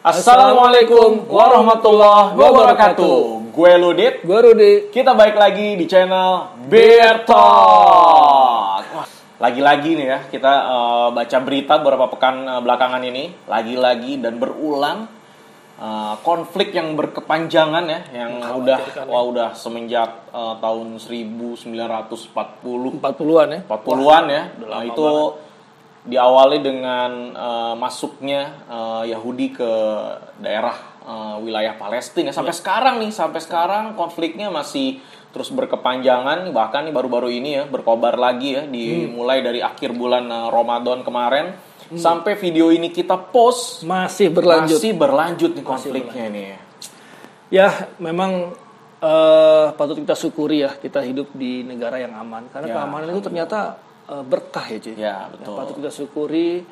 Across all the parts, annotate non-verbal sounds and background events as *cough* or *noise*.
Assalamualaikum warahmatullahi wabarakatuh. Gue Ludit. Gue Rudi. Kita balik lagi di channel Beer Talk. Lagi-lagi nih ya kita eh, baca berita beberapa pekan eh, belakangan ini, lagi-lagi dan berulang eh, konflik yang berkepanjangan ya, yang udah wah udah semenjak eh, tahun 1940 40-an ya. 40-an ya. Nah, itu diawali dengan eh, masuknya eh, Yahudi ke daerah eh, wilayah Palestina. Sampai sekarang nih, sampai sekarang konfliknya masih terus berkepanjangan. Bahkan nih baru-baru ini ya berkobar lagi ya, dimulai dari akhir bulan eh, Ramadan kemarin sampai video ini kita post Masih berlanjut. masih berlanjut nih konfliknya ini. Ya, memang eh, patut kita syukuri ya kita hidup di negara yang aman. Karena Ya, keamanan itu ternyata eh, berkah ya, cuy. Ya, betul. patut kita syukuri.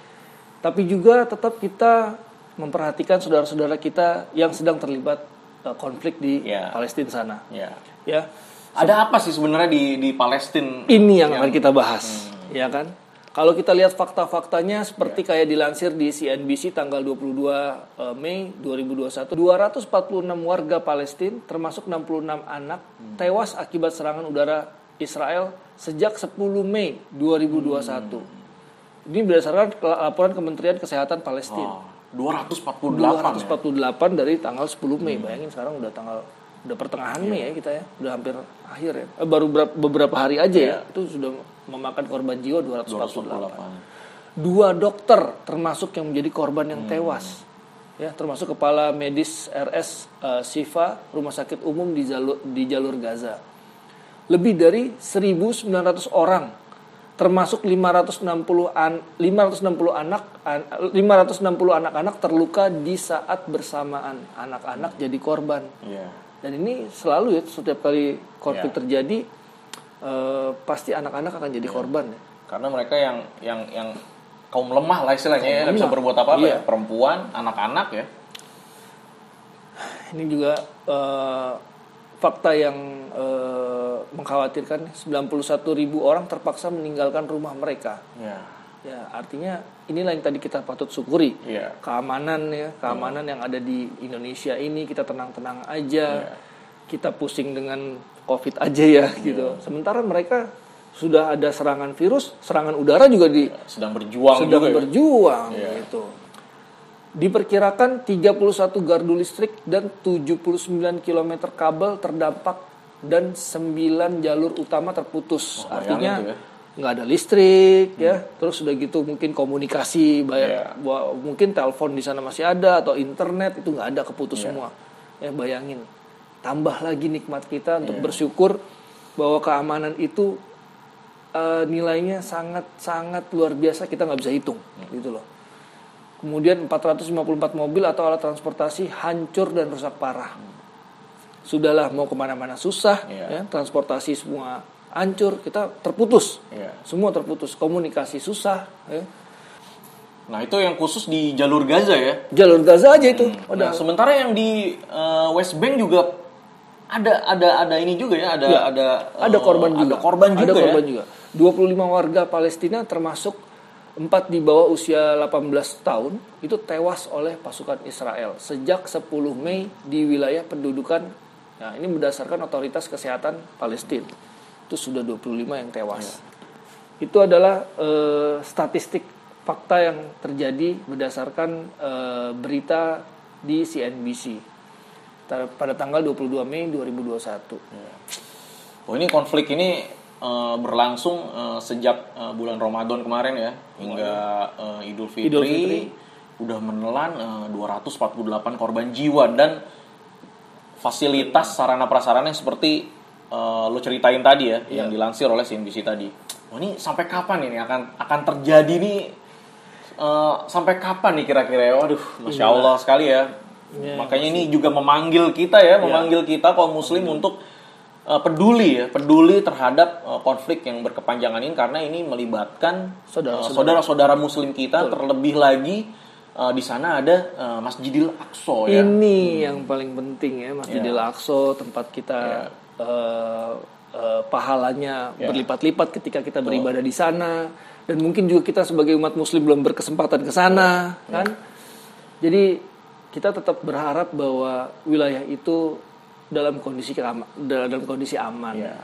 Tapi juga tetap kita memperhatikan saudara-saudara kita yang sedang terlibat eh, konflik di Ya. Palestina sana. Ya. Ya, Ada apa sih sebenarnya di di Palestina? ini yang akan kita bahas, ya kan? Kalau kita lihat fakta-faktanya seperti kayak dilansir di CNBC tanggal 22 eh, Mei 2021, 246 warga Palestina termasuk 66 anak tewas akibat serangan udara Israel sejak 10 Mei 2021. Ini berdasarkan laporan Kementerian Kesehatan Palestina. Oh, 248 ya. 248 dari tanggal 10 Mei. Bayangin sekarang udah tanggal udah pertengahan Mei ya kita ya. Udah hampir akhir ya. Eh, baru berapa- beberapa hari aja ya. Itu sudah memakan korban jiwa 248. 248. Dua dokter termasuk yang menjadi korban yang tewas. Ya, termasuk kepala medis RS eh, Sifa Rumah Sakit Umum di jalur di jalur Gaza. Lebih dari 1900 orang termasuk 560 an 560 anak an- 560 anak-anak terluka di saat bersamaan anak-anak jadi korban. Iya. Dan ini selalu ya setiap kali konflik Ya. terjadi eh, pasti anak-anak akan jadi korban ya. Karena mereka yang yang yang kaum lemah lah istilahnya ya, bisa berbuat apa-apa Iya. ya, perempuan, anak-anak ya. Ini juga eh, fakta yang eh, mengkhawatirkan 91 ribu orang terpaksa meninggalkan rumah mereka. Iya. Ya, artinya inilah yang tadi kita patut syukuri. Iya. Keamanan ya, keamanan yang ada di Indonesia ini kita tenang-tenang aja. Iya. Kita pusing dengan Covid aja ya gitu. Sementara mereka sudah ada serangan virus, serangan udara juga di Sedang berjuang sedang juga ya. berjuang Iya. gitu. Diperkirakan 31 gardu listrik dan 79 km kabel terdampak dan 9 jalur utama terputus. Bayangin Artinya ya. nggak ada listrik ya. Terus udah gitu mungkin komunikasi banyak Iya. wa- mungkin telepon di sana masih ada atau internet itu nggak ada keputus Iya. semua. Ya bayangin. Tambah lagi nikmat kita untuk bersyukur bahwa keamanan itu eh, nilainya sangat sangat luar biasa kita nggak bisa hitung Hmm. gitu loh. Kemudian 454 mobil atau alat transportasi hancur dan rusak parah. Sudahlah mau ke mana-mana susah, Iya. ya, transportasi semua hancur, kita terputus, Iya. semua terputus, komunikasi susah. Ya. Nah, itu yang khusus di jalur Gaza ya. Jalur Gaza aja itu, Nah, udah sementara yang di eh, West Bank juga ada ada ada ini juga ya, ada Ya, ada ada eh, korban juga. Ada korban juga Ada ya. korban juga. 25 warga Palestina termasuk 4 di bawah usia 18 tahun itu tewas oleh pasukan Israel sejak 10 Mei di wilayah pendudukan Nah, ini berdasarkan otoritas kesehatan Palestina. Itu sudah 25 yang tewas. Itu adalah eh, statistik fakta yang terjadi berdasarkan eh, berita di CNBC pada tanggal 22 Mei 2021. Oh, ini konflik ini eh, berlangsung eh, sejak eh, bulan Ramadan kemarin ya hingga eh, Idul Fitri, Idul Fitri. udah menelan eh, 248 korban jiwa dan fasilitas sarana prasarana yang seperti eh, lo ceritain tadi ya yang dilansir oleh CNBC tadi. Oh, ini sampai kapan ini akan akan terjadi nih eh, sampai kapan nih kira-kira ya? Waduh, masya Allah sekali ya. Iya, Makanya ini juga memanggil kita ya, memanggil kita kaum muslim untuk eh, peduli ya, peduli terhadap eh, konflik yang berkepanjangan ini karena ini melibatkan Saudara-saudara. eh, saudara-saudara muslim kita terlebih lagi eh, di sana ada eh, Masjidil Aqsa ya. Ini yang paling penting ya Masjidil Iya. Aqsa tempat kita eh, eh, pahalanya Ya. berlipat-lipat ketika kita beribadah di sana dan mungkin juga kita sebagai umat muslim belum berkesempatan ke sana Ya. kan jadi kita tetap berharap bahwa wilayah itu dalam kondisi keama- dalam kondisi aman Ya.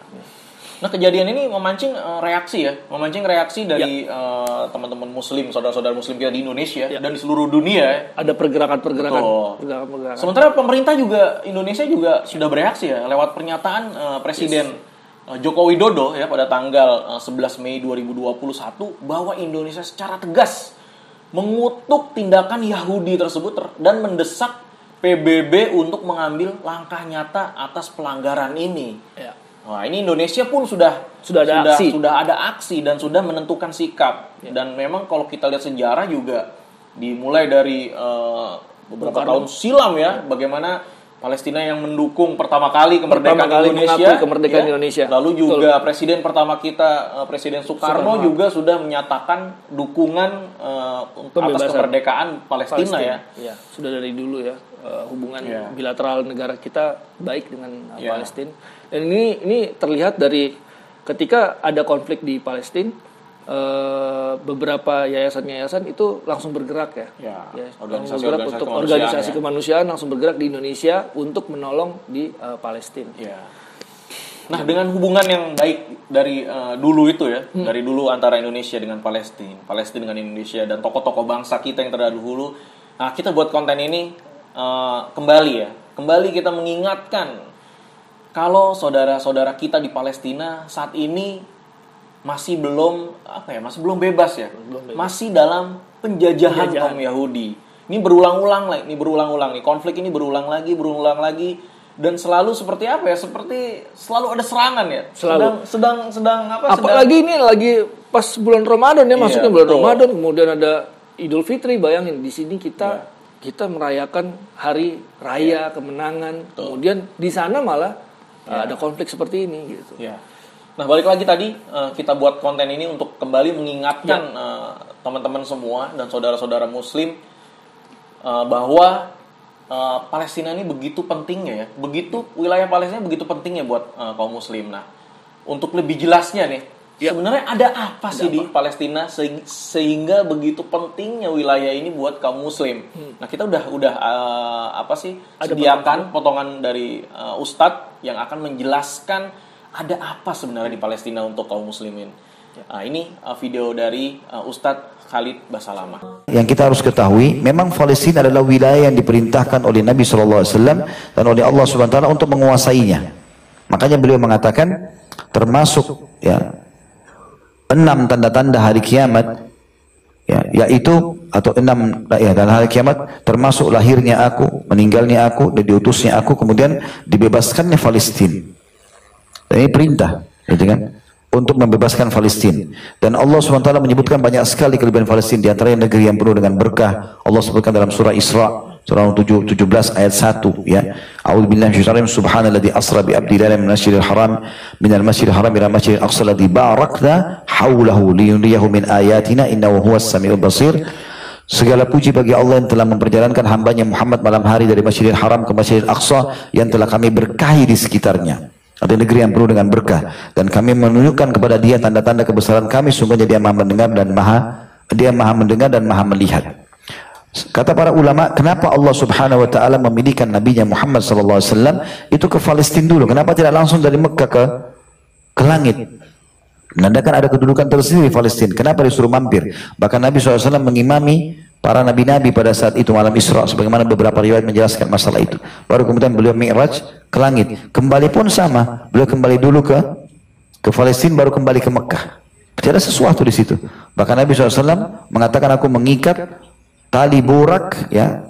Nah kejadian ini memancing eh, reaksi ya, memancing reaksi dari Ya. eh, teman-teman Muslim, saudara-saudara Muslim kita di Indonesia dan di seluruh dunia. ya. ada pergerakan-pergerakan pergerakan-pergerakan Sementara pemerintah juga Indonesia juga sudah bereaksi ya lewat pernyataan eh, Presiden eh, Joko Widodo ya pada tanggal eh, 11 Mei 2021 bahwa Indonesia secara tegas mengutuk tindakan Yahudi tersebut ter- dan mendesak PBB untuk mengambil langkah nyata atas pelanggaran ini. ya. Wah, ini Indonesia pun sudah Sudah ada aksi. sudah ada aksi dan sudah menentukan sikap. Ya. Dan memang kalau kita lihat sejarah juga dimulai dari eh, beberapa Bung Karno. tahun silam ya, bagaimana Palestina yang mendukung pertama kali kemerdekaan Pertama kali Indonesia, kemerdekaan ya. Indonesia. Lalu juga presiden pertama kita eh, Presiden Soekarno, Soekarno. juga sudah menyatakan dukungan eh, untuk atas Pembebasan. kemerdekaan Palestina, ya. Ya, sudah dari dulu ya eh, hubungan Ya. bilateral negara kita baik dengan Ya. Palestina. Dan ini ini terlihat dari ketika ada konflik di Palestina eh, beberapa yayasan-yayasan itu langsung bergerak ya. Ya, langsung organisasi- bergerak organisasi untuk kemanusiaan organisasi ya. kemanusiaan langsung bergerak di Indonesia untuk menolong di eh, Palestina. Ya. Nah, dengan hubungan yang baik dari eh, dulu itu ya, Hmm. dari dulu antara Indonesia dengan Palestina, Palestina dengan Indonesia dan tokoh-tokoh bangsa kita yang terdahulu, nah kita buat konten ini eh, kembali ya, kembali kita mengingatkan kalau saudara-saudara kita di Palestina saat ini masih belum apa ya, masih belum bebas ya, masih dalam penjajahan Penjajahan. kaum Yahudi. Ini berulang-ulang lah, ini berulang-ulang nih konflik ini berulang lagi, berulang lagi dan selalu seperti apa ya? Seperti selalu ada serangan ya. Selalu. Sedang sedang sedang apa? sedang- Apalagi ini lagi pas bulan Ramadan ya, masuknya bulan betul. Ramadan, kemudian ada Idul Fitri, bayangin di sini kita Iya. kita merayakan hari raya kemenangan, kemudian di sana malah uh, ada konflik seperti ini gitu. Ya. Nah balik lagi tadi eh, kita buat konten ini untuk kembali mengingatkan eh, teman-teman semua dan saudara-saudara Muslim eh, bahwa Palestina ini begitu pentingnya ya, begitu wilayah Palestina begitu pentingnya buat kaum Muslim. Nah untuk lebih jelasnya nih, Ya. sebenarnya ada apa sih di Palestina se- sehingga begitu pentingnya wilayah ini buat kaum Muslim? Nah kita udah udah apa sih Ada sediakan potongan dari Ustadz yang akan menjelaskan ada apa sebenarnya di Palestina untuk kaum muslimin. Nah, ini uh, video dari uh, Ustadz Khalid Basalamah. Yang kita harus ketahui, memang Palestina adalah wilayah yang diperintahkan oleh Nabi SAW dan oleh Allah Subhanahu Wa Taala untuk menguasainya. Makanya beliau mengatakan termasuk ya enam tanda-tanda hari kiamat ya, yaitu atau enam ya dan hari kiamat termasuk lahirnya aku, meninggalnya aku, dan diutusnya aku, kemudian dibebaskannya Palestina. Dan ini perintah, gitu kan? Untuk membebaskan Palestina. Dan Allah SWT menyebutkan banyak sekali kelebihan Palestina. Di antaranya negeri yang penuh dengan berkah. Allah sebutkan dalam surah Isra. Surah 7, 17 ayat 1. Ya. A'udhu billahi minasyaitonir rajim. Asra bi abdi dalam masjidil haram. Minal masjidil haram ila masjidil aqsa. Ladzi barakna hawlahu liyuriyahu min ayatina. Innahu huwas samiul basir. Segala puji bagi Allah yang telah memperjalankan hambanya Muhammad malam hari dari Masjidil Haram ke Masjidil Aqsa yang telah kami berkahi di sekitarnya. Ada negeri yang penuh dengan berkah dan kami menunjukkan kepada dia tanda-tanda kebesaran kami sungguhnya dia maha mendengar dan maha dia maha mendengar dan maha melihat. Kata para ulama, kenapa Allah Subhanahu wa taala memilihkan nabinya Muhammad sallallahu alaihi wasallam itu ke Palestina dulu? Kenapa tidak langsung dari Mekah ke ke langit? Menandakan ada kedudukan tersendiri di Palestina. Kenapa disuruh mampir? Bahkan Nabi SAW mengimami para nabi-nabi pada saat itu malam Isra. Sebagaimana beberapa riwayat menjelaskan masalah itu. Baru kemudian beliau mi'raj ke langit. Kembali pun sama. Beliau kembali dulu ke ke Palestina baru kembali ke Mekah. Tidak ada sesuatu di situ. Bahkan Nabi SAW mengatakan aku mengikat tali burak ya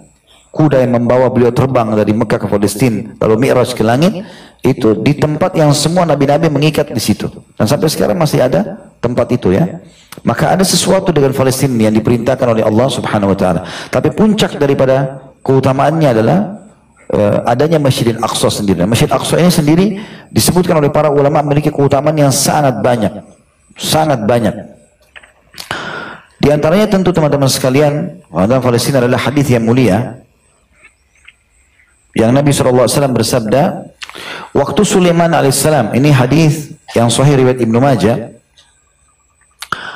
kuda yang membawa beliau terbang dari Mekah ke Palestina lalu mi'raj ke langit itu di tempat yang semua nabi-nabi mengikat di situ. Dan sampai sekarang masih ada tempat itu ya. Maka ada sesuatu dengan Palestina yang diperintahkan oleh Allah Subhanahu wa taala. Tapi puncak daripada keutamaannya adalah eh, adanya Masjidil Aqsa sendiri. Masjid Aqsa ini sendiri disebutkan oleh para ulama memiliki keutamaan yang sangat banyak. Sangat banyak. Di antaranya tentu teman-teman sekalian, tentang Palestina adalah hadis yang mulia. Yang Nabi SAW bersabda, waktu Sulaiman alaihissalam, ini hadis yang sahih riwayat Ibnu Majah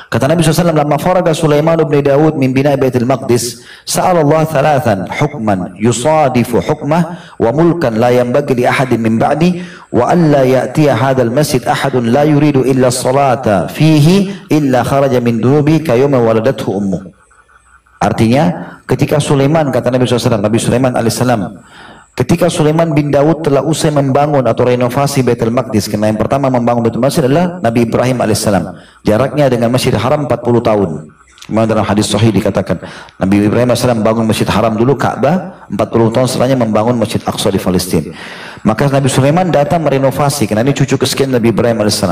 Kata Nabi SAW, lama faraga Sulaiman bin Dawud min bina Baitul Maqdis, sa'al Allah thalathan hukman yusadifu hukmah wa mulkan la yanbaghi li ahadin min ba'di wa an la ya'tiya hadzal masjid ahadun la yuridu illa salata fihi illa kharaja min dunubi kayawma waladathu ummu. Artinya, ketika Sulaiman kata Nabi SAW, Nabi Sulaiman alaihissalam Ketika Sulaiman bin Daud telah usai membangun atau renovasi Baitul Maqdis, karena yang pertama membangun Baitul Maqdis adalah Nabi Ibrahim alaihissalam. Jaraknya dengan Masjid Haram 40 tahun. Memang dalam hadis sahih dikatakan Nabi Ibrahim AS membangun Masjid Haram dulu Ka'bah 40 tahun setelahnya membangun Masjid Aqsa di Palestina. Maka Nabi Sulaiman datang merenovasi karena ini cucu kesekian Nabi Ibrahim AS.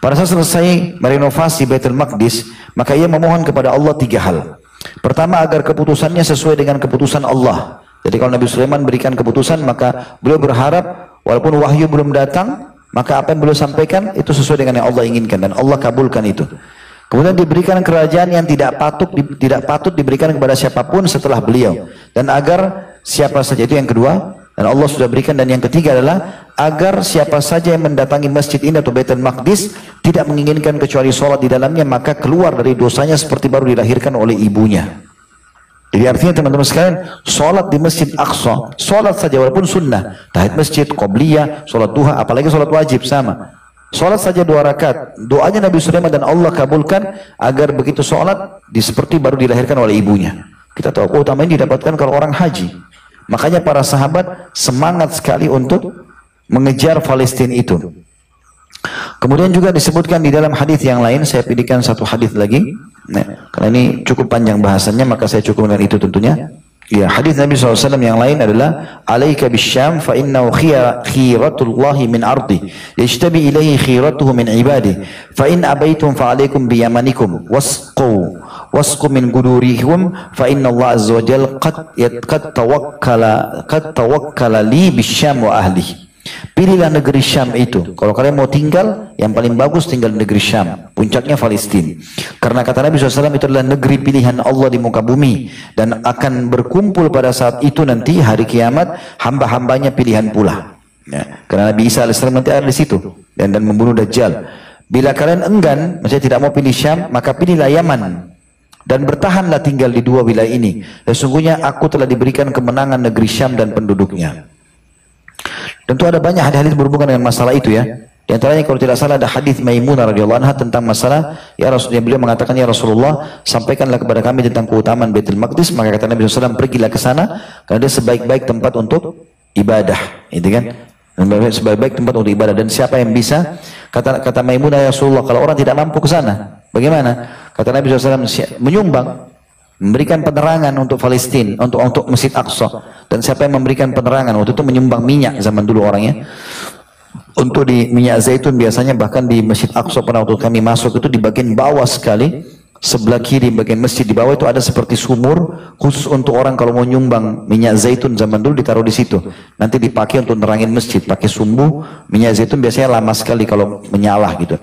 Pada saat selesai merenovasi Baitul Maqdis, maka ia memohon kepada Allah tiga hal. Pertama agar keputusannya sesuai dengan keputusan Allah. Jadi kalau Nabi Sulaiman berikan keputusan maka beliau berharap walaupun wahyu belum datang maka apa yang beliau sampaikan itu sesuai dengan yang Allah inginkan dan Allah kabulkan itu. Kemudian diberikan kerajaan yang tidak patut tidak patut diberikan kepada siapa pun setelah beliau dan agar siapa saja itu yang kedua dan Allah sudah berikan dan yang ketiga adalah agar siapa saja yang mendatangi masjid ini atau Baitul Maqdis tidak menginginkan kecuali sholat di dalamnya maka keluar dari dosanya seperti baru dilahirkan oleh ibunya. Jadi artinya teman-teman sekalian, sholat di Masjid Aqsa, sholat saja walaupun sunnah, tahid masjid, qobliyah, sholat duha, apalagi sholat wajib sama. Sholat saja dua rakaat. Doanya Nabi Sulaiman dan Allah kabulkan agar begitu sholat di seperti baru dilahirkan oleh ibunya. Kita tahu oh, ini didapatkan kalau orang haji. Makanya para sahabat semangat sekali untuk mengejar Palestina itu. Kemudian juga disebutkan di dalam hadis yang lain, saya pilihkan satu hadis lagi. Nah, karena ini cukup panjang bahasannya, maka saya cukup dengan itu tentunya. Ya, hadis Nabi SAW yang lain adalah Alaika bisyam fa innahu khiratullahi min ardi yajtabi ilaihi khiratuhu min ibadi fa in abaitum fa alaikum biyamanikum wasqu wasqu min gudurihum fa inna Allah azza wa jal qad, qad tawakkala qad tawakkala li bisyam wa ahlihi Pilihlah negeri Syam itu. Kalau kalian mau tinggal, yang paling bagus tinggal di negeri Syam. Puncaknya Palestina. Karena kata Nabi SAW itu adalah negeri pilihan Allah di muka bumi. Dan akan berkumpul pada saat itu nanti hari kiamat, hamba-hambanya pilihan pula. Ya. Karena Nabi Isa AS nanti ada di situ. Dan, dan membunuh Dajjal. Bila kalian enggan, maksudnya tidak mau pilih Syam, maka pilihlah Yaman. Dan bertahanlah tinggal di dua wilayah ini. Sesungguhnya aku telah diberikan kemenangan negeri Syam dan penduduknya. Tentu ada banyak hadis-hadis berhubungan dengan masalah itu ya. Di antaranya kalau tidak salah ada hadis Maimunah radhiyallahu anha tentang masalah ya Rasul beliau mengatakan ya Rasulullah sampaikanlah kepada kami tentang keutamaan Baitul Maqdis. Maka kata Nabi SAW pergilah ke sana karena dia sebaik-baik tempat untuk ibadah itu kan? Sebaik-baik tempat untuk ibadah. Dan siapa yang bisa? Kata kata Maimunah ya Rasulullah kalau orang tidak mampu ke sana bagaimana? Kata Nabi SAW menyumbang memberikan penerangan untuk Palestina, untuk untuk Masjid Aqsa. Dan siapa yang memberikan penerangan waktu itu menyumbang minyak zaman dulu orangnya. Untuk di minyak zaitun biasanya bahkan di Masjid Aqsa pernah waktu kami masuk itu di bagian bawah sekali sebelah kiri bagian masjid di bawah itu ada seperti sumur khusus untuk orang kalau mau nyumbang minyak zaitun zaman dulu ditaruh di situ. Nanti dipakai untuk nerangin masjid pakai sumbu minyak zaitun biasanya lama sekali kalau menyala gitu.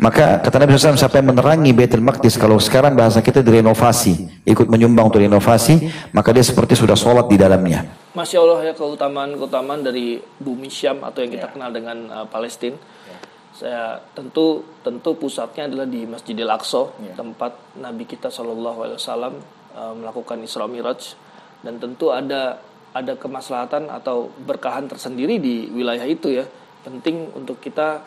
Maka kata Nabi SAW siapa yang menerangi Baitul Maqdis kalau sekarang bahasa kita direnovasi ikut menyumbang untuk renovasi maka dia seperti sudah sholat di dalamnya. Masya Allah ya keutamaan-keutamaan dari bumi Syam atau yang kita ya. kenal dengan uh, Palestina saya tentu tentu pusatnya adalah di Masjidil Aqsa yeah. tempat Nabi kita Shallallahu Alaihi Wasallam uh, melakukan Isra Miraj. Dan tentu ada ada kemaslahatan atau berkahan tersendiri di wilayah itu ya. Penting untuk kita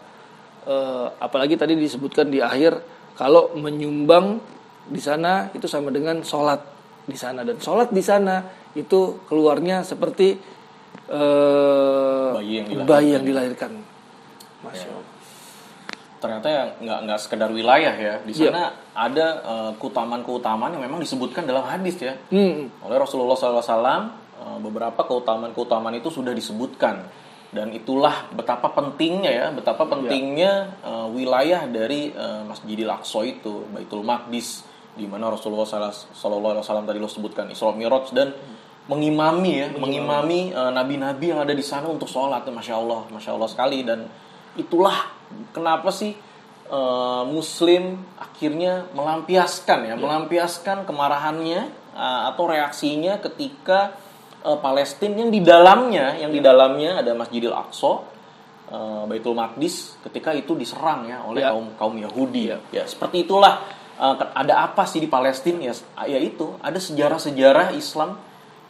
uh, apalagi tadi disebutkan di akhir kalau menyumbang di sana itu sama dengan sholat di sana. Dan sholat di sana itu keluarnya seperti uh, bayi yang dilahirkan, bayi yang dilahirkan. Masya Allah ternyata ya nggak nggak sekedar wilayah ya di iya. sana yeah. ada uh, keutamaan-keutamaan yang memang disebutkan dalam hadis ya mm. oleh Rasulullah SAW uh, beberapa keutamaan-keutamaan itu sudah disebutkan dan itulah betapa pentingnya ya betapa iya. pentingnya yeah. uh, wilayah dari uh, Masjidil Aqsa itu Baitul Maqdis di mana Rasulullah SAW tadi lo sebutkan Isra Miraj dan mengimami ya mengimami nabi-nabi uh, yang ada di sana untuk sholat masya Allah masya Allah sekali dan itulah kenapa sih uh, Muslim akhirnya melampiaskan ya, ya. melampiaskan kemarahannya uh, atau reaksinya ketika uh, Palestina yang di dalamnya, yang di ya. dalamnya ada Masjidil Aqsa uh, Baitul Maqdis ketika itu diserang ya oleh Ya. kaum kaum Yahudi. Ya. Ya, seperti itulah uh, ada apa sih di Palestina ya? Ya itu, ada sejarah-sejarah Islam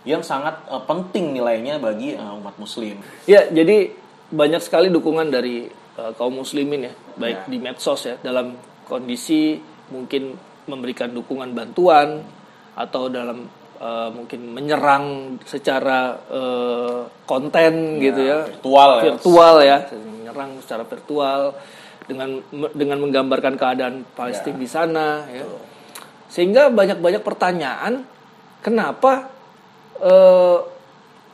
yang sangat uh, penting nilainya bagi uh, umat muslim. Ya, jadi banyak sekali dukungan dari uh, kaum muslimin ya, baik Ya. di medsos ya, dalam kondisi mungkin memberikan dukungan bantuan atau dalam uh, mungkin menyerang secara uh, konten gitu ya, virtual ya. virtual ya, menyerang secara virtual dengan dengan menggambarkan keadaan Palestina Ya. di sana ya. Sehingga banyak-banyak pertanyaan kenapa eh,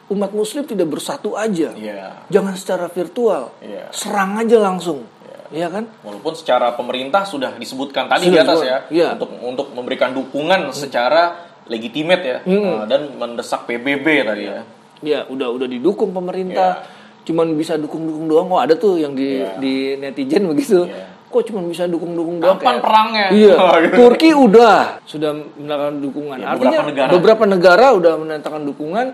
umat muslim tidak bersatu aja. Iya. Jangan secara virtual. Iya. Serang aja langsung. Iya kan? Walaupun secara pemerintah sudah disebutkan tadi Sudah di atas ya, iya. untuk untuk memberikan dukungan secara legitimate ya uh, dan mendesak PBB tadi ya. Ya, udah udah didukung pemerintah. Cuman bisa dukung-dukung doang. Oh, ada tuh yang di Iya. di netizen begitu. Iya. Kok cuman bisa dukung-dukung doang? Kapan Kayak- perangnya? Iya. *laughs* Gitu. Turki udah sudah menandakan dukungan. Ya, Artinya beberapa negara. beberapa negara udah menandakan dukungan.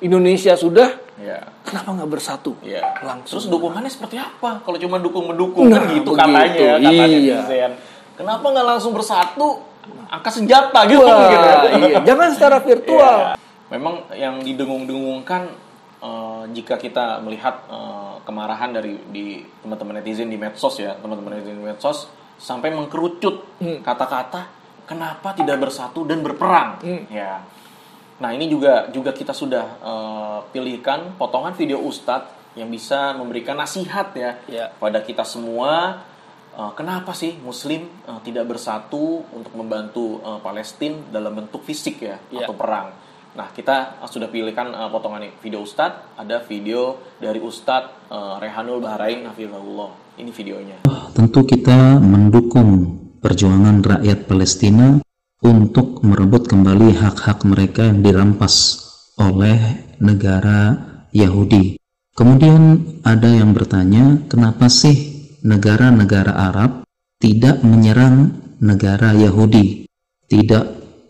Indonesia sudah. Iya. Kenapa nggak bersatu? Iya. Langsung. Terus dukungannya seperti apa? Kalau cuma dukung mendukung Nah, kan gitu begitu. katanya, katanya Iya. Kenapa nggak langsung bersatu? Angkat senjata gitu Wah, gitu. iya. Jangan secara *laughs* virtual. Iya. Memang yang didengung-dengungkan eh, jika kita melihat eh, kemarahan dari di teman-teman netizen di medsos ya, teman-teman netizen di medsos sampai mengkerucut Hmm. kata-kata kenapa tidak bersatu dan berperang. Hmm. Ya. Nah, ini juga juga kita sudah eh, pilihkan potongan video Ustadz yang bisa memberikan nasihat ya Ya. pada kita semua eh, kenapa sih muslim eh, tidak bersatu untuk membantu eh, Palestina dalam bentuk fisik ya Ya. atau perang. Nah, kita sudah pilihkan eh, potongan video Ustadz, ada video dari Ustadz eh, Rehanul Bahrain Hafizahullah. Ini videonya. tentu kita mendukung perjuangan rakyat Palestina untuk merebut kembali hak-hak mereka yang dirampas oleh negara Yahudi. Kemudian ada yang bertanya, kenapa sih negara-negara Arab tidak menyerang negara Yahudi? Tidak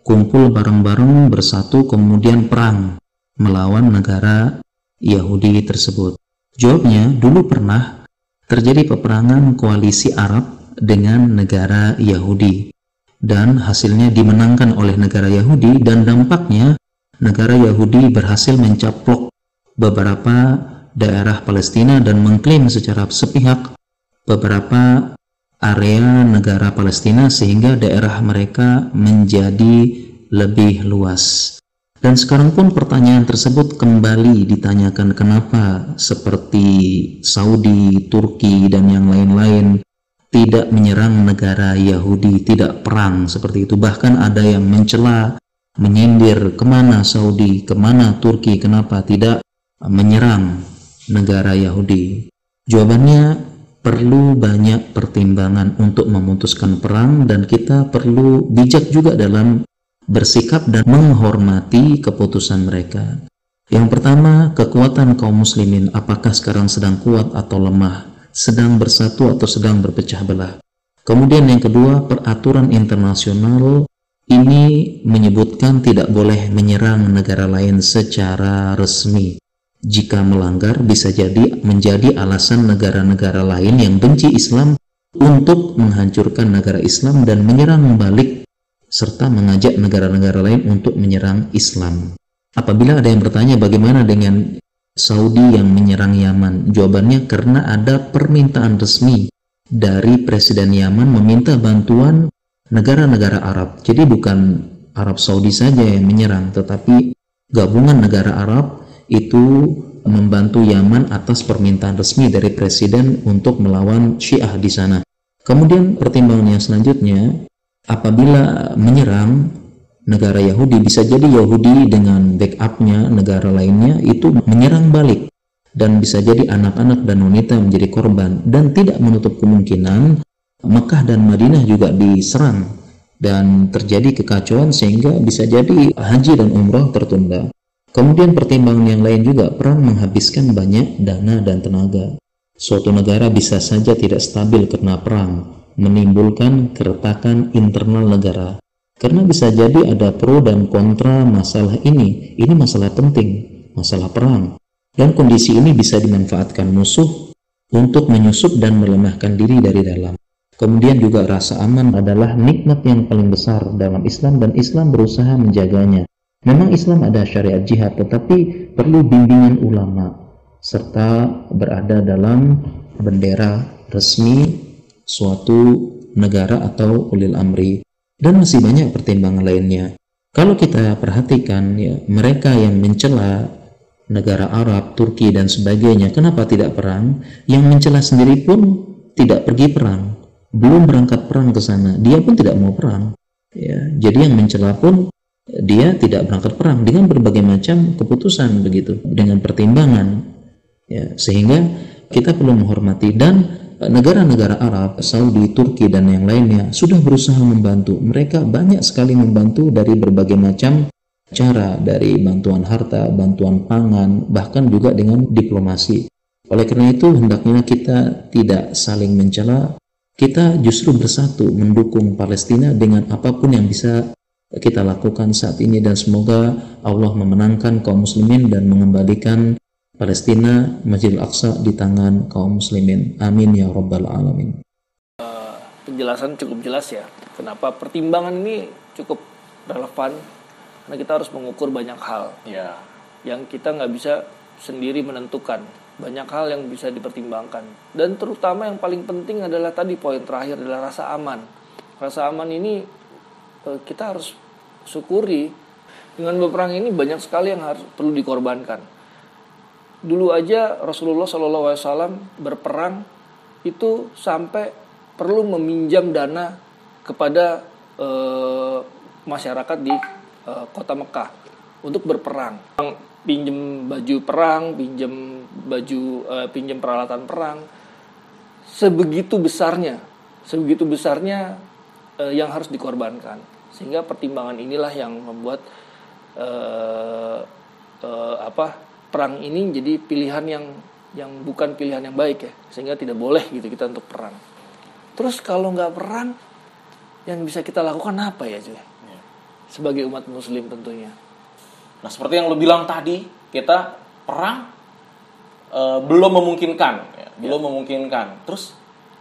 kumpul bareng-bareng bersatu kemudian perang melawan negara Yahudi tersebut. Jawabnya, dulu pernah terjadi peperangan koalisi Arab dengan negara Yahudi dan hasilnya dimenangkan oleh negara Yahudi dan dampaknya negara Yahudi berhasil mencaplok beberapa daerah Palestina dan mengklaim secara sepihak beberapa area negara Palestina sehingga daerah mereka menjadi lebih luas. Dan sekarang pun pertanyaan tersebut kembali ditanyakan kenapa seperti Saudi, Turki, dan yang lain-lain tidak menyerang negara Yahudi, tidak perang seperti itu. Bahkan ada yang mencela, menyindir ke mana Saudi, ke mana Turki, kenapa tidak menyerang negara Yahudi. Jawabannya perlu banyak pertimbangan untuk memutuskan perang dan kita perlu bijak juga dalam bersikap dan menghormati keputusan mereka. Yang pertama, kekuatan kaum muslimin apakah sekarang sedang kuat atau lemah, sedang bersatu atau sedang berpecah belah. Kemudian yang kedua, peraturan internasional ini menyebutkan tidak boleh menyerang negara lain secara resmi. Jika melanggar bisa jadi menjadi alasan negara-negara lain yang benci Islam untuk menghancurkan negara Islam dan menyerang balik serta mengajak negara-negara lain untuk menyerang Islam. Apabila ada yang bertanya bagaimana dengan Saudi yang menyerang Yaman, jawabannya karena ada permintaan resmi dari Presiden Yaman meminta bantuan negara-negara Arab. Jadi bukan Arab Saudi saja yang menyerang, tetapi gabungan negara Arab itu membantu Yaman atas permintaan resmi dari Presiden untuk melawan Syiah di sana. Kemudian pertimbangan selanjutnya, apabila menyerang negara Yahudi bisa jadi Yahudi dengan backupnya negara lainnya itu menyerang balik dan bisa jadi anak-anak dan wanita menjadi korban dan tidak menutup kemungkinan Mekah dan Madinah juga diserang dan terjadi kekacauan sehingga bisa jadi haji dan umroh tertunda. Kemudian pertimbangan yang lain juga perang menghabiskan banyak dana dan tenaga. Suatu negara bisa saja tidak stabil karena perang, menimbulkan keretakan internal negara. Karena bisa jadi ada pro dan kontra masalah ini. Ini masalah penting, masalah perang. Dan kondisi ini bisa dimanfaatkan musuh untuk menyusup dan melemahkan diri dari dalam. Kemudian juga rasa aman adalah nikmat yang paling besar dalam Islam dan Islam berusaha menjaganya. Memang Islam ada syariat jihad tetapi perlu bimbingan ulama serta berada dalam bendera resmi suatu negara atau ulil amri dan masih banyak pertimbangan lainnya. Kalau kita perhatikan ya mereka yang mencela negara Arab, Turki dan sebagainya, kenapa tidak perang? Yang mencela sendiri pun tidak pergi perang belum berangkat perang ke sana, dia pun tidak mau perang. Ya, jadi yang mencela pun dia tidak berangkat perang dengan berbagai macam keputusan begitu, dengan pertimbangan. Ya, sehingga kita perlu menghormati dan negara-negara Arab, Saudi, Turki dan yang lainnya sudah berusaha membantu. Mereka banyak sekali membantu dari berbagai macam cara dari bantuan harta, bantuan pangan, bahkan juga dengan diplomasi. Oleh karena itu hendaknya kita tidak saling mencela, kita justru bersatu mendukung Palestina dengan apa pun yang bisa kita lakukan saat ini dan semoga Allah memenangkan kaum muslimin dan mengembalikan Palestina Masjidil Aqsa di tangan kaum muslimin. Amin ya rabbal alamin. Uh, penjelasan cukup jelas ya. Kenapa pertimbangan ini cukup relevan? Karena kita harus mengukur banyak hal. Ya. Yang kita nggak bisa sendiri menentukan banyak hal yang bisa dipertimbangkan dan terutama yang paling penting adalah tadi poin terakhir adalah rasa aman rasa aman ini eh, kita harus syukuri dengan berperang ini banyak sekali yang harus perlu dikorbankan dulu aja Rasulullah SAW berperang itu sampai perlu meminjam dana kepada e, masyarakat di e, kota Mekah untuk berperang pinjem baju perang, pinjem baju uh, pinjem peralatan perang. Sebegitu besarnya, sebegitu besarnya uh, yang harus dikorbankan. Sehingga pertimbangan inilah yang membuat uh, uh, apa perang ini jadi pilihan yang yang bukan pilihan yang baik ya, sehingga tidak boleh gitu kita untuk perang. Terus kalau nggak perang, yang bisa kita lakukan apa ya cuy? Ya. Sebagai umat muslim tentunya. Nah, seperti yang lo bilang tadi, kita perang e, belum memungkinkan, ya, ya. belum memungkinkan. Terus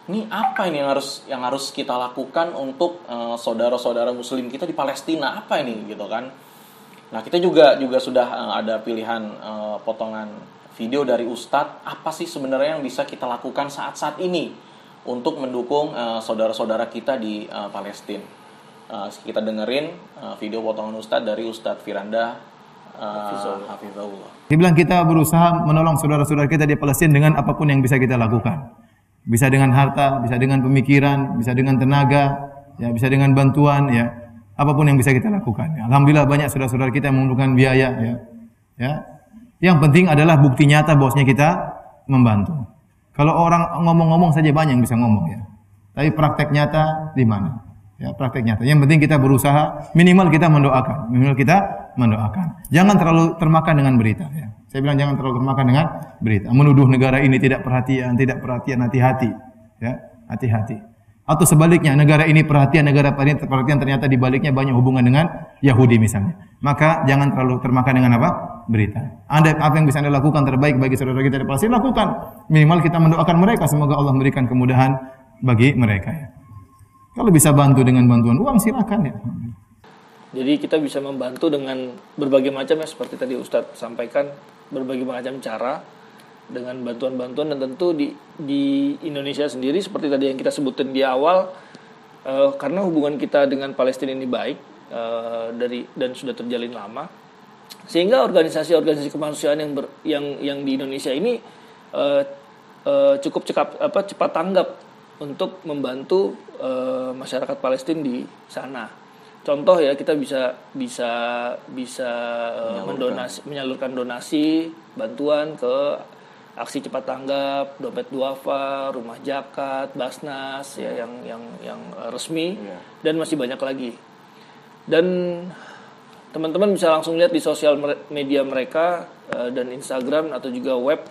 ini apa ini yang harus yang harus kita lakukan untuk eh, saudara-saudara muslim kita di Palestina? Apa ini gitu kan? Nah, kita juga juga sudah e, ada pilihan e, potongan video dari Ustadz, apa sih sebenarnya yang bisa kita lakukan saat-saat ini untuk mendukung saudara-saudara kita di uh, Palestina? Uh, kita dengerin uh, video potongan Ustadz dari Ustadz Firanda Hafizahullah. Dia bilang kita berusaha menolong saudara-saudara kita di Palestina dengan apa pun yang bisa kita lakukan. Bisa dengan harta, bisa dengan pemikiran, bisa dengan tenaga, ya bisa dengan bantuan, ya apa pun yang bisa kita lakukan. Ya. Alhamdulillah banyak saudara-saudara kita yang memerlukan biaya, ya. Ya. Yang penting adalah bukti nyata bahwasanya kita membantu. Kalau orang ngomong-ngomong saja banyak yang bisa ngomong ya. Tapi praktek nyata di mana? Ya, praktek nyata. Yang penting kita berusaha, minimal kita mendoakan. Minimal kita mendoakan. Jangan terlalu termakan dengan berita. Ya. Saya bilang jangan terlalu termakan dengan berita. Menuduh negara ini tidak perhatian, tidak perhatian, hati-hati. Ya, hati-hati. Atau sebaliknya, negara ini perhatian, negara perhatian ternyata di baliknya banyak hubungan dengan Yahudi misalnya. Maka jangan terlalu termakan dengan apa? Berita. Anda apa yang bisa Anda lakukan terbaik bagi saudara kita di Palestina, lakukan. Minimal kita mendoakan mereka, semoga Allah memberikan kemudahan bagi mereka ya. Kalau bisa bantu dengan bantuan uang silakan ya. Jadi kita bisa membantu dengan berbagai macam ya seperti tadi Ustadz sampaikan berbagai macam cara dengan bantuan-bantuan dan tentu di di Indonesia sendiri seperti tadi yang kita sebutin di awal uh, karena hubungan kita dengan Palestina ini baik uh, dari dan sudah terjalin lama sehingga organisasi-organisasi kemanusiaan yang ber, yang yang di Indonesia ini uh, uh, cukup cepat apa cepat tanggap untuk membantu uh, masyarakat Palestina di sana. Contoh ya kita bisa bisa bisa uh, mendonasi menyalurkan donasi bantuan ke aksi cepat tanggap dompet duafa rumah jakat basnas yeah. ya yang yang yang uh, resmi yeah. dan masih banyak lagi dan teman-teman bisa langsung lihat di sosial media mereka uh, dan Instagram atau juga web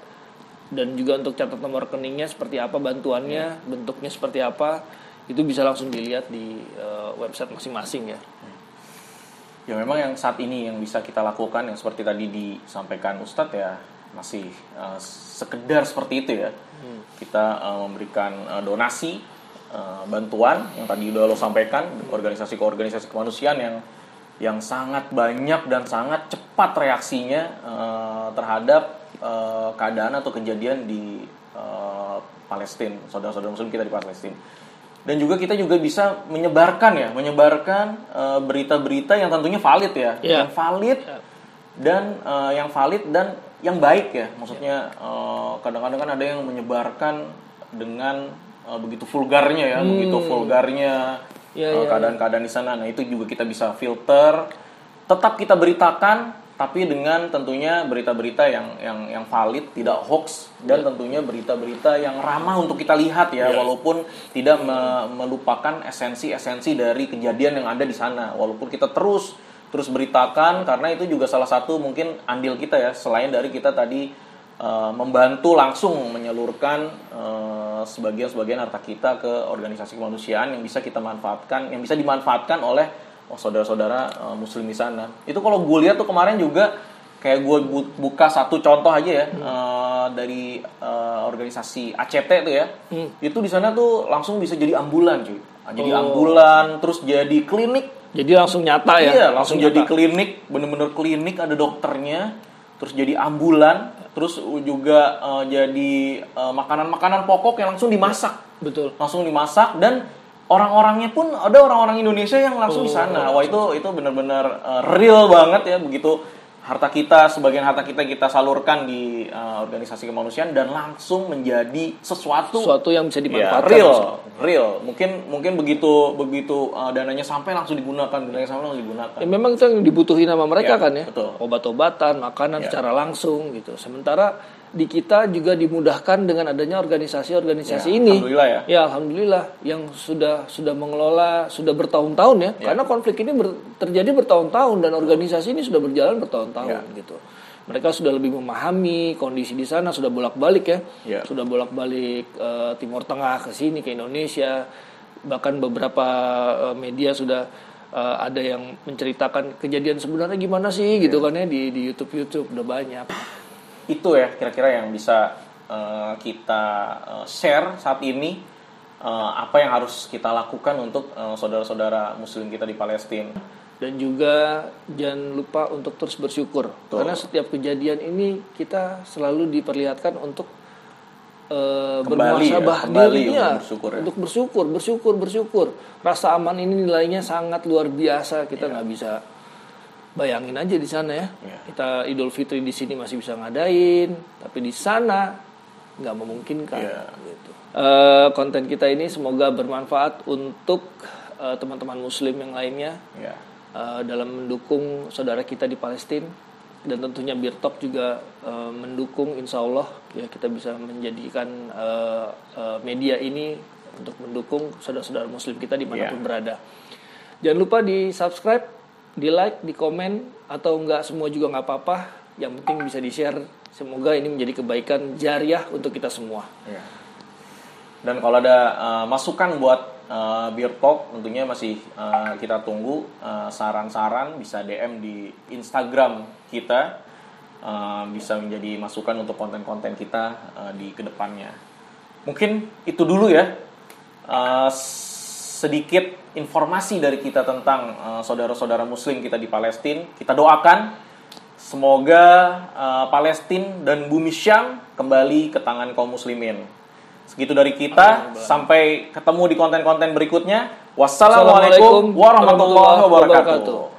dan juga untuk catat nomor rekeningnya seperti apa bantuannya yeah. bentuknya seperti apa itu bisa langsung dilihat di uh, website masing-masing ya. Ya memang yang saat ini yang bisa kita lakukan yang seperti tadi disampaikan Ustadz ya masih uh, sekedar seperti itu ya. Kita uh, memberikan uh, donasi, uh, bantuan yang tadi udah lo sampaikan, organisasi ke organisasi kemanusiaan yang yang sangat banyak dan sangat cepat reaksinya uh, terhadap uh, keadaan atau kejadian di uh, Palestina, saudara-saudara Muslim kita di Palestina. Dan juga kita juga bisa menyebarkan ya, menyebarkan uh, berita-berita yang tentunya valid ya, Iya. yang valid dan uh, yang valid dan yang baik ya. Maksudnya uh, kadang-kadang kan ada yang menyebarkan dengan uh, begitu vulgarnya ya, begitu vulgarnya Iya, uh, iya, keadaan-keadaan di sana. Nah itu juga kita bisa filter. Tetap kita beritakan, tapi dengan tentunya berita-berita yang yang yang valid, tidak hoax dan tentunya berita-berita yang ramah untuk kita lihat ya, walaupun tidak me- melupakan esensi-esensi dari kejadian yang ada di sana. Walaupun kita terus terus beritakan karena itu juga salah satu mungkin andil kita ya, selain dari kita tadi uh, membantu langsung menyalurkan uh, sebagian-sebagian harta kita ke organisasi kemanusiaan yang bisa kita manfaatkan, yang bisa dimanfaatkan oleh oh, saudara-saudara uh, muslim di sana. Itu kalau gue lihat tuh kemarin juga kayak gue bu- buka satu contoh aja ya uh, dari uh, organisasi ACT tuh ya. Itu di sana tuh langsung bisa jadi ambulan cuy. Jadi ambulan, terus jadi klinik Jadi langsung nyata ya. Iya, langsung jadi nyata. klinik, bener-bener klinik ada dokternya, terus jadi ambulan, terus juga eh, jadi eh, makanan-makanan pokok yang langsung dimasak, Betul. langsung dimasak dan orang-orangnya pun ada orang-orang Indonesia yang langsung di sana. Wah itu itu benar-benar eh, real banget ya begitu harta kita sebagian harta kita kita salurkan di eh, organisasi kemanusiaan dan langsung menjadi sesuatu Sesuatu yang bisa Ya, dimanfaatkan. real, real. Mungkin mungkin begitu begitu uh, dananya sampai langsung digunakan, dananya sampai langsung digunakan. Ya, memang itu yang dibutuhin sama mereka Ya, kan ya. betul. Obat-obatan, makanan Ya. secara langsung gitu. Sementara di kita juga dimudahkan dengan adanya organisasi-organisasi Ya, ini. alhamdulillah ya. Ya alhamdulillah yang sudah sudah mengelola sudah bertahun-tahun ya. Karena konflik ini ber- terjadi bertahun-tahun dan organisasi ini sudah berjalan bertahun-tahun Ya. gitu. Mereka sudah lebih memahami kondisi di sana, sudah bolak-balik ya. Ya. Sudah bolak-balik eh, Timur Tengah ke sini ke Indonesia. Bahkan beberapa eh, media sudah eh, ada yang menceritakan kejadian sebenarnya gimana sih gitu kan ya di di YouTube YouTube udah banyak. Itu ya kira-kira yang bisa uh, kita uh, share saat ini uh, apa yang harus kita lakukan untuk uh, saudara-saudara muslim kita di Palestina. dan juga jangan lupa untuk terus bersyukur. Karena setiap kejadian ini kita selalu diperlihatkan untuk eh, Kembali ya, kembali untuk ya, bersyukur ya. untuk bersyukur bersyukur bersyukur. Rasa aman ini nilainya sangat luar biasa. Kita nggak bisa bayangin aja di sana ya Iya. kita Idul Fitri di sini masih bisa ngadain tapi di sana nggak memungkinkan Iya. gitu. Eh, konten kita ini semoga bermanfaat untuk eh, teman-teman Muslim yang lainnya Ya. uh, dalam mendukung saudara kita di Palestina dan tentunya Birtok juga uh, mendukung Insya Allah ya kita bisa menjadikan uh, uh, media ini untuk mendukung saudara-saudara Muslim kita di mana pun Ya. berada. Jangan lupa di subscribe, di like, di komen atau enggak semua juga nggak apa-apa. Yang penting bisa di share. Semoga ini menjadi kebaikan jariah untuk kita semua. Ya. Dan kalau ada uh, masukan buat uh, Beer Talk tentunya masih uh, kita tunggu uh, saran-saran bisa DM di Instagram kita uh, bisa menjadi masukan untuk konten-konten kita uh, di ke depannya. Mungkin itu dulu ya uh, sedikit informasi dari kita tentang uh, saudara-saudara Muslim kita di Palestina. Kita doakan semoga uh, Palestina dan bumi Syam kembali ke tangan kaum muslimin. Segitu dari kita. Sampai ketemu di konten-konten berikutnya. Wassalamualaikum warahmatullahi wabarakatuh.